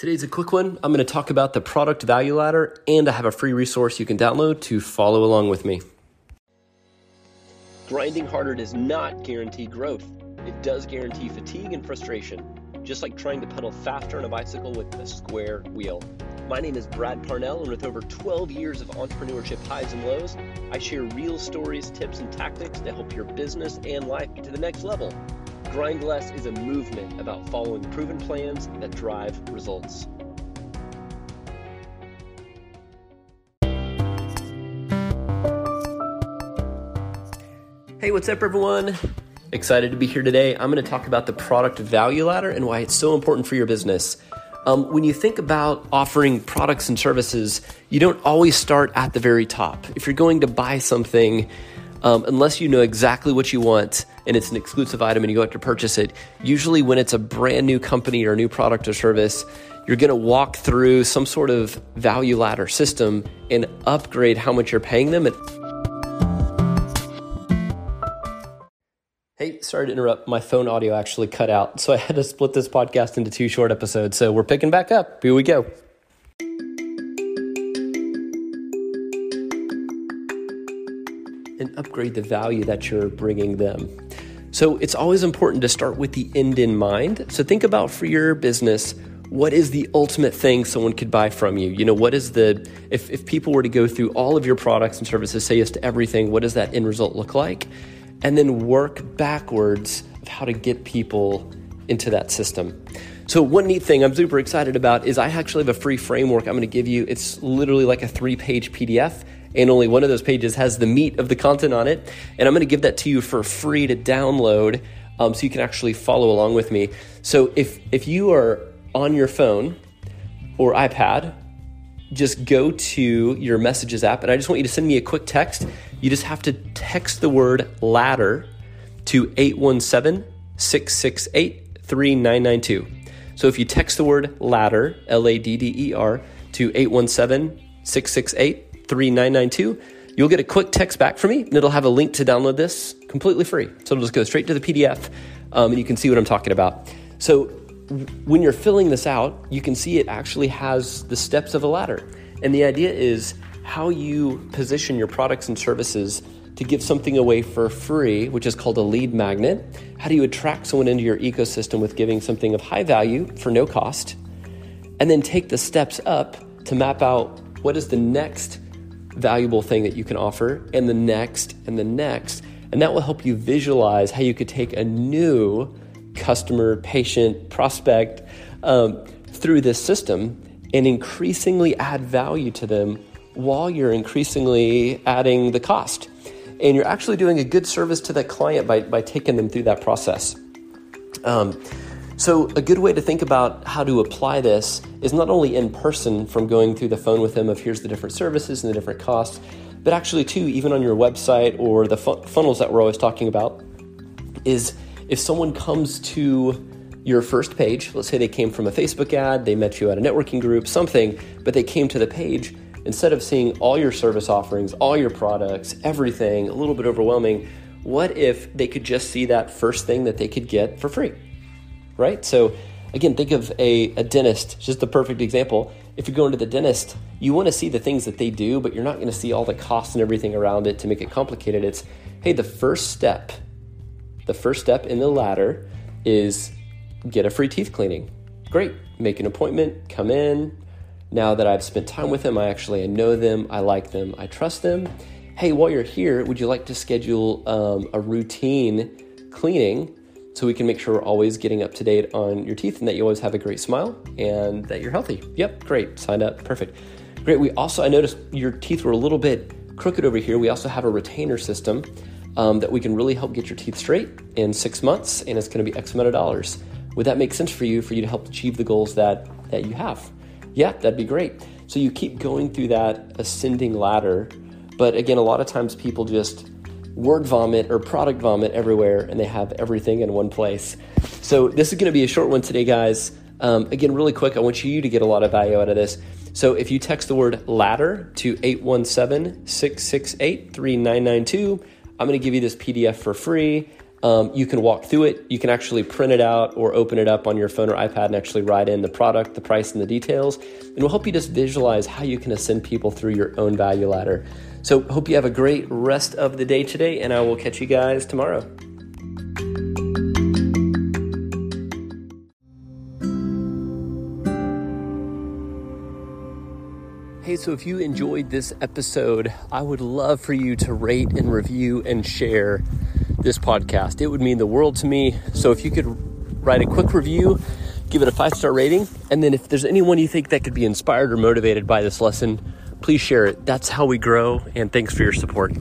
Today's a quick one. I'm going to talk about the product value ladder, and I have a free resource you can download to follow along with me. Grinding harder does not guarantee growth. It does guarantee fatigue and frustration, just like trying to pedal faster on a bicycle with a square wheel. My name is Brad Parnell, and with over 12 years of entrepreneurship highs and lows, I share real stories, tips, and tactics to help your business and life get to the next level. Grind Less is a movement about following proven plans that drive results. Hey, what's up, everyone? Excited to be here today. I'm going to talk about the product value ladder and why it's so important for your business. Um, when you think about offering products and services, you don't always start at the very top. If you're going to buy something, um, unless you know exactly what you want and it's an exclusive item and you go out to purchase it, usually when it's a brand new company or a new product or service, you're going to walk through some sort of value ladder system and upgrade how much you're paying them. Hey, sorry to interrupt. My phone audio actually cut out, so I had to split this podcast into two short episodes. So we're picking back up. Here we go. And upgrade the value that you're bringing them. So it's always important to start with the end in mind. So think about for your business, what is the ultimate thing someone could buy from you? You know, what is the, if, if people were to go through all of your products and services, say yes to everything, what does that end result look like? And then work backwards of how to get people into that system. So, one neat thing I'm super excited about is I actually have a free framework I'm going to give you. It's literally like a three page PDF and only one of those pages has the meat of the content on it. And I'm going to give that to you for free to download um, so you can actually follow along with me. So if, if you are on your phone or iPad, just go to your messages app and I just want you to send me a quick text. You just have to text the word ladder to 817 668 3992. So if you text the word ladder, L A D D E R, to 817 668 3992, you'll get a quick text back from me and it'll have a link to download this completely free. So it'll just go straight to the PDF um, and you can see what I'm talking about. So when you're filling this out, you can see it actually has the steps of a ladder. And the idea is how you position your products and services to give something away for free, which is called a lead magnet. How do you attract someone into your ecosystem with giving something of high value for no cost? And then take the steps up to map out what is the next valuable thing that you can offer, and the next, and the next. And that will help you visualize how you could take a new customer, patient, prospect um, through this system and increasingly add value to them while you're increasingly adding the cost. And you're actually doing a good service to that client by, by taking them through that process. Um, so, a good way to think about how to apply this is not only in person from going through the phone with them of here's the different services and the different costs, but actually, too, even on your website or the fu- funnels that we're always talking about, is if someone comes to your first page, let's say they came from a Facebook ad, they met you at a networking group, something, but they came to the page, instead of seeing all your service offerings, all your products, everything, a little bit overwhelming, what if they could just see that first thing that they could get for free? Right? So again, think of a, a dentist, just the perfect example. If you're going to the dentist, you want to see the things that they do, but you're not going to see all the costs and everything around it to make it complicated. It's, hey, the first step, the first step in the ladder is get a free teeth cleaning. Great. Make an appointment, come in. Now that I've spent time with them, I actually I know them, I like them, I trust them. Hey, while you're here, would you like to schedule um, a routine cleaning so we can make sure we're always getting up to date on your teeth and that you always have a great smile and that you're healthy. Yep, great. Signed up. Perfect. Great. We also, I noticed your teeth were a little bit crooked over here. We also have a retainer system um, that we can really help get your teeth straight in six months, and it's going to be X amount of dollars. Would that make sense for you for you to help achieve the goals that, that you have? Yeah, that'd be great. So you keep going through that ascending ladder. But again, a lot of times people just word vomit or product vomit everywhere and they have everything in one place. So, this is going to be a short one today, guys. Um, again, really quick, I want you to get a lot of value out of this. So, if you text the word ladder to 817 668 3992, I'm going to give you this PDF for free. Um, you can walk through it. You can actually print it out or open it up on your phone or iPad and actually write in the product, the price, and the details. And we'll help you just visualize how you can ascend people through your own value ladder. So, hope you have a great rest of the day today, and I will catch you guys tomorrow. Hey, so if you enjoyed this episode, I would love for you to rate and review and share this podcast. It would mean the world to me. So if you could write a quick review, give it a five star rating, and then if there's anyone you think that could be inspired or motivated by this lesson, please share it. That's how we grow, and thanks for your support.